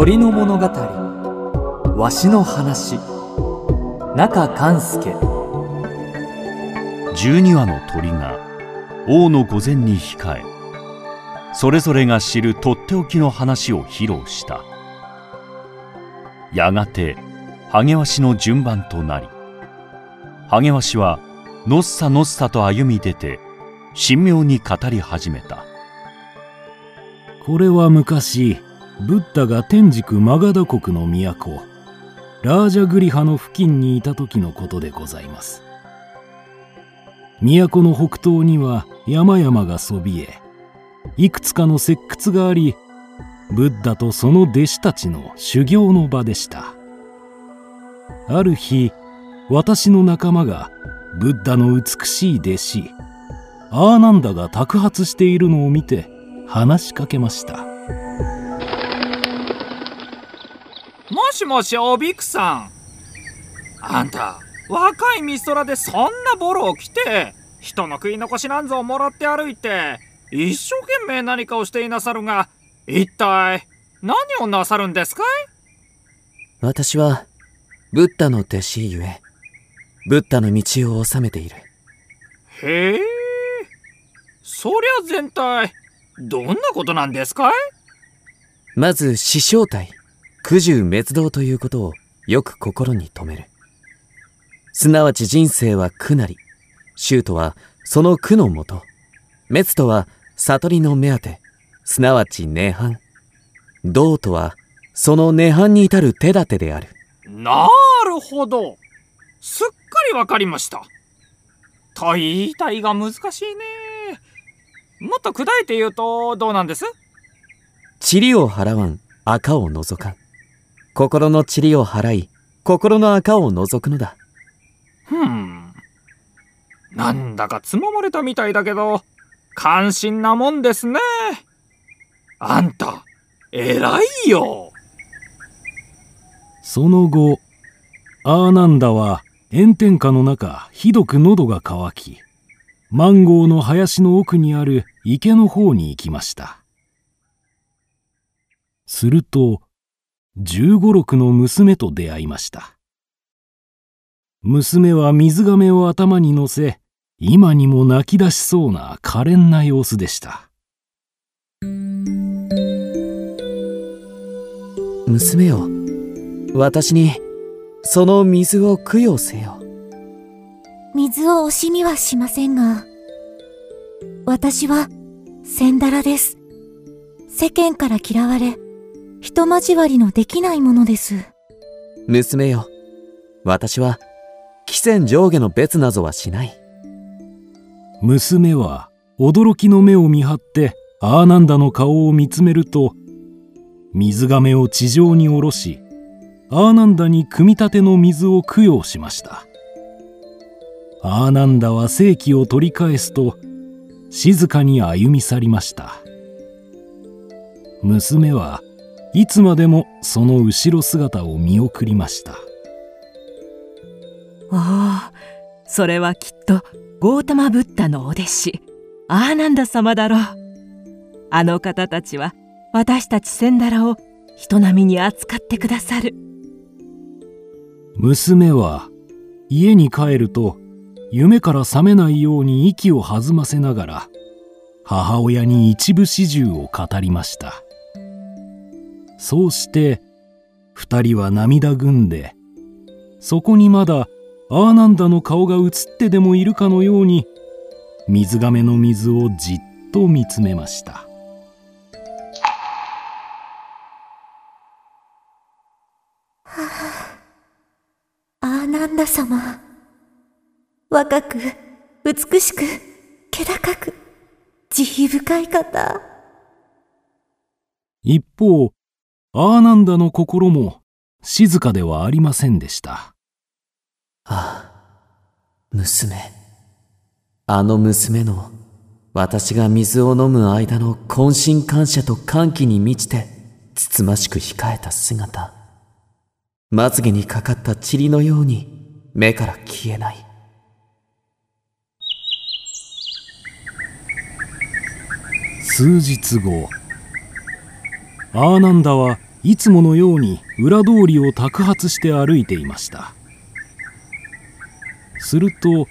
鳥の物語わしの話。中勘介12羽の鳥が王の御前に控えそれぞれが知るとっておきの話を披露した。やがてハゲワシの順番となりハゲワシはのっさのっさと歩み出て神妙に語り始めた。これは昔ブッダが天竺マガダ国の都ラージャグリハの付近にいた時のことでございます。都の北東には山々がそびえいくつかの石窟がありブッダとその弟子たちの修行の場でした。ある日私の仲間がブッダの美しい弟子アーナンダが托発しているのを見て話しかけました。しもしおびくさん。あんた若いミストラでそんなボロを着て人の食い残しなんぞをもらって歩いて一生懸命何かをしていなさるが一体何をなさるんですかい？私はブッダの弟子ゆえブッダの道を治めている。へえ。そりゃ全体どんなことなんですかい？まず死生体苦渋滅道ということをよく心に留める。すなわち人生は苦なり衆とはその苦のもと。滅とは悟りの目当て。すなわち涅槃。道とはその涅槃に至る手立てである。なるほど。すっかりわかりました。と言いたいが難しいね。もっと砕いて言うとどうなんです？塵を払わん赤を除かん心の塵を払い心の赤を除くのだ。ふん。なんだかつままれたみたいだけど関心なもんですね。あんた偉いよ。その後アーナンダは炎天下の中ひどく喉が渇きマンゴーの林の奥にある池の方に行きました。すると十五六の娘と出会いました。娘は水亀を頭に乗せ今にも泣き出しそうな可憐な様子でした。娘よ私にその水を供養せよ。水を惜しみはしませんが私はセンダラです。世間から嫌われ人交わりのできないものです。娘よ私は汽船上下の別なぞはしない。娘は驚きの目を見張ってアーナンダの顔を見つめると水亀を地上に下ろしアーナンダに組み立ての水を供養しました。アーナンダは正気を取り返すと静かに歩み去りました。娘はいつまでもその後ろ姿を見送りました。おおそれはきっとゴータマ・ブッダのお弟子アーナンダ様だろう。あの方たちは私たちセンダラを人並みに扱ってくださる。娘は家に帰ると夢から覚めないように息を弾ませながら母親に一部始終を語りましたそうして二人は涙ぐんでそこにまだアーナンダの顔が映ってでもいるかのように水亀の水をじっと見つめました。アーナンダ様。若く美しく気高く慈悲深い方。一方アーナンダの心も静かではありませんでした。ああ娘。あの娘の私が水を飲む間の懇親感謝と歓喜に満ちてつつましく控えた姿。まつげにかかった塵のように目から消えない。数日後アーナンダはいつものように裏通りを托発して歩いていました。すると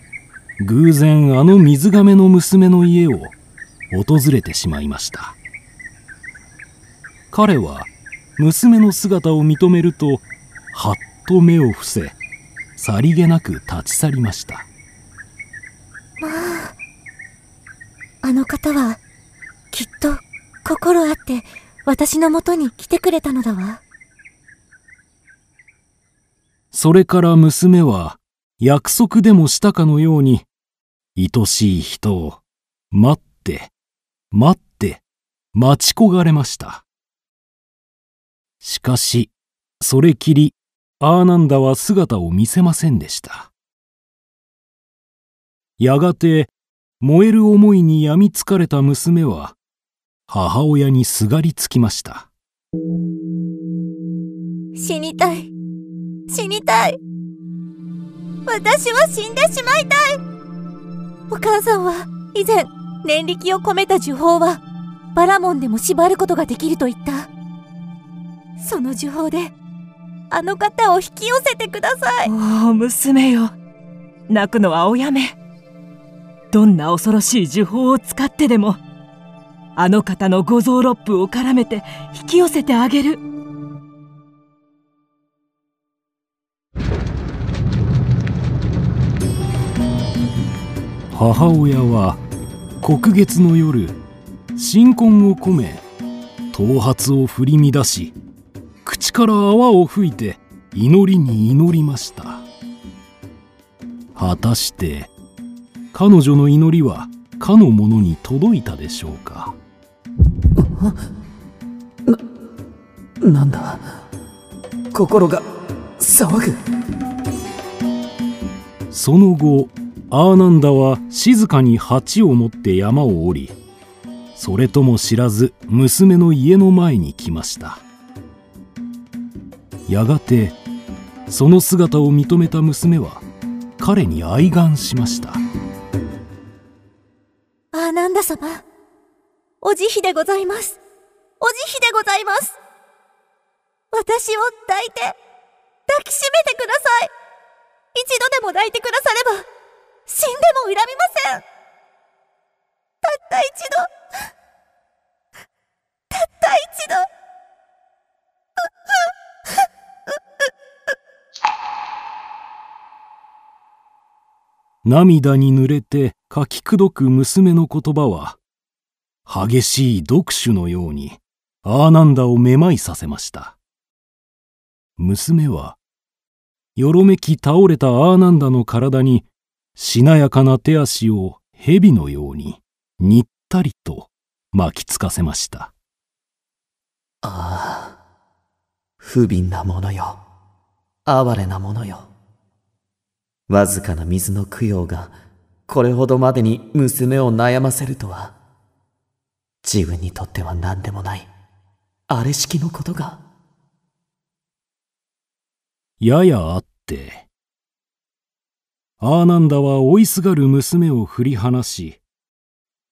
偶然あの水亀の娘の家を訪れてしまいました。彼は娘の姿を認めるとはっと目を伏せさりげなく立ち去りました。まああの方はきっと心あって私のもとに来てくれたのだわ。それから娘は約束でもしたかのように愛しい人を待って待って待ち焦がれました。しかしそれきりアーナンダは姿を見せませんでした。やがて燃える思いに病みつかれた娘は母親にすがりつきました。死にたい。死にたい。私は死んでしまいたい。お母さんは以前念力を込めた呪法はバラモンでも縛ることができると言った。その呪法であの方を引き寄せてください。おお娘よ。泣くのはおやめ。どんな恐ろしい呪法を使ってでもあの方の五臓六腑を絡めて引き寄せてあげる。母親は黒月の夜新婚を込め頭髪を振り乱し口から泡を吹いて祈りに祈りました。果たして彼女の祈りはかの者に届いたでしょうか？な、なんだ？心が騒ぐ。その後アーナンダは静かに鉢を持って山を降りそれとも知らず娘の家の前に来ました。やがてその姿を認めた娘は彼に愛願しました。アーナンダ様お慈悲でございます。お慈悲でございます。私を抱いて抱きしめてください。一度でも抱いてくだされば死んでも恨みません。たった一度たった一度。涙に濡れて書きくどく娘の言葉は激しい読書のようにアーナンダをめまいさせました。娘はよろめき倒れたアーナンダの体にしなやかな手足を蛇のようににったりと巻きつかせました。ああ不憫なものよ。哀れなものよ。わずかな水の供養がこれほどまでに娘を悩ませるとは。自分にとっては何でもないあれしきのことがややあってアーナンダは追いすがる娘を振り離し、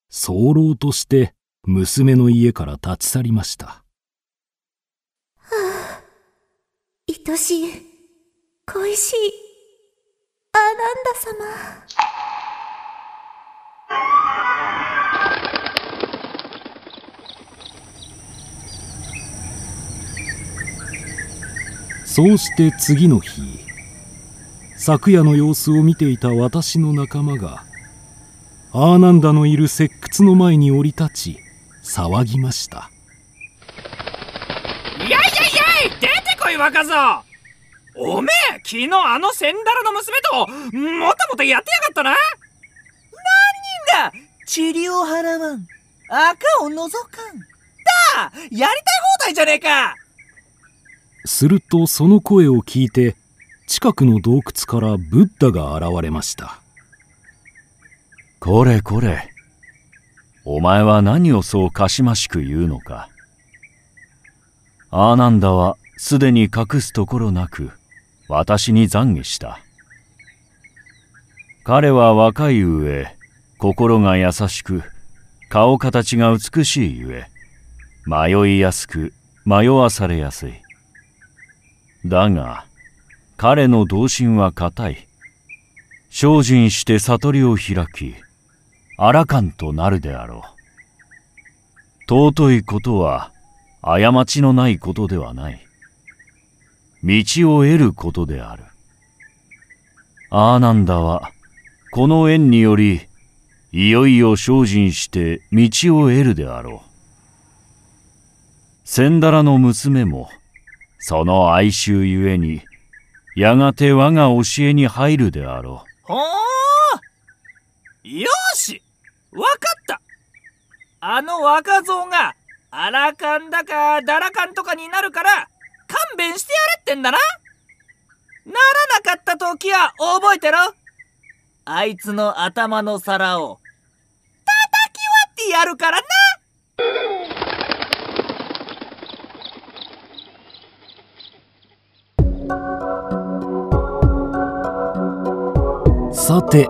早漏として娘の家から立ち去りました。はあ、愛しい、恋しい、アーナンダ様。そうして次の日、昨夜の様子を見ていた私の仲間がアーナンダのいる石窟の前に降り立ち騒ぎました。いやいやいやい出てこい若造。おめえ昨日あのセンダラの娘ともたもたやってやがったな。何人だ塵を払わん赤を覗かん。だやりたい放題じゃねえかするとその声を聞いて近くの洞窟からブッダが現れました。これこれお前は何をそうかしましく言うのか。アーナンダはすでに隠すところなく私に懺悔した。彼は若い上心が優しく顔形が美しいゆえ迷いやすく迷わされやすい。だが彼の同心は固い。精進して悟りを開き荒勘となるであろう。尊いことは過ちのないことではない。道を得ることである。アーナンダはこの縁によりいよいよ精進して道を得るであろう。千だらの娘もその哀愁ゆえにやがて我が教えに入るであろう。ほーよしわかった。あの若造がアラカンだかダラカンとかになるから勘弁してやれってんだな。ならなかった時は覚えてろ。あいつの頭の皿を叩き割ってやるからな。さて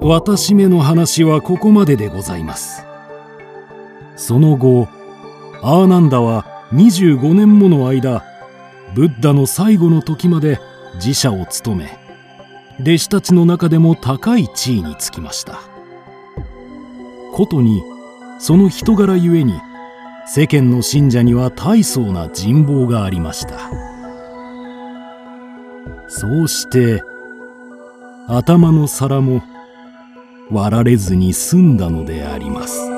私めの話はここまででございます。その後アーナンダは25年もの間ブッダの最後の時まで寺社を務め弟子たちの中でも高い地位につきました。ことにその人柄ゆえに世間の信者には大層な人望がありました。そうして頭の皿も割られずに済んだのであります。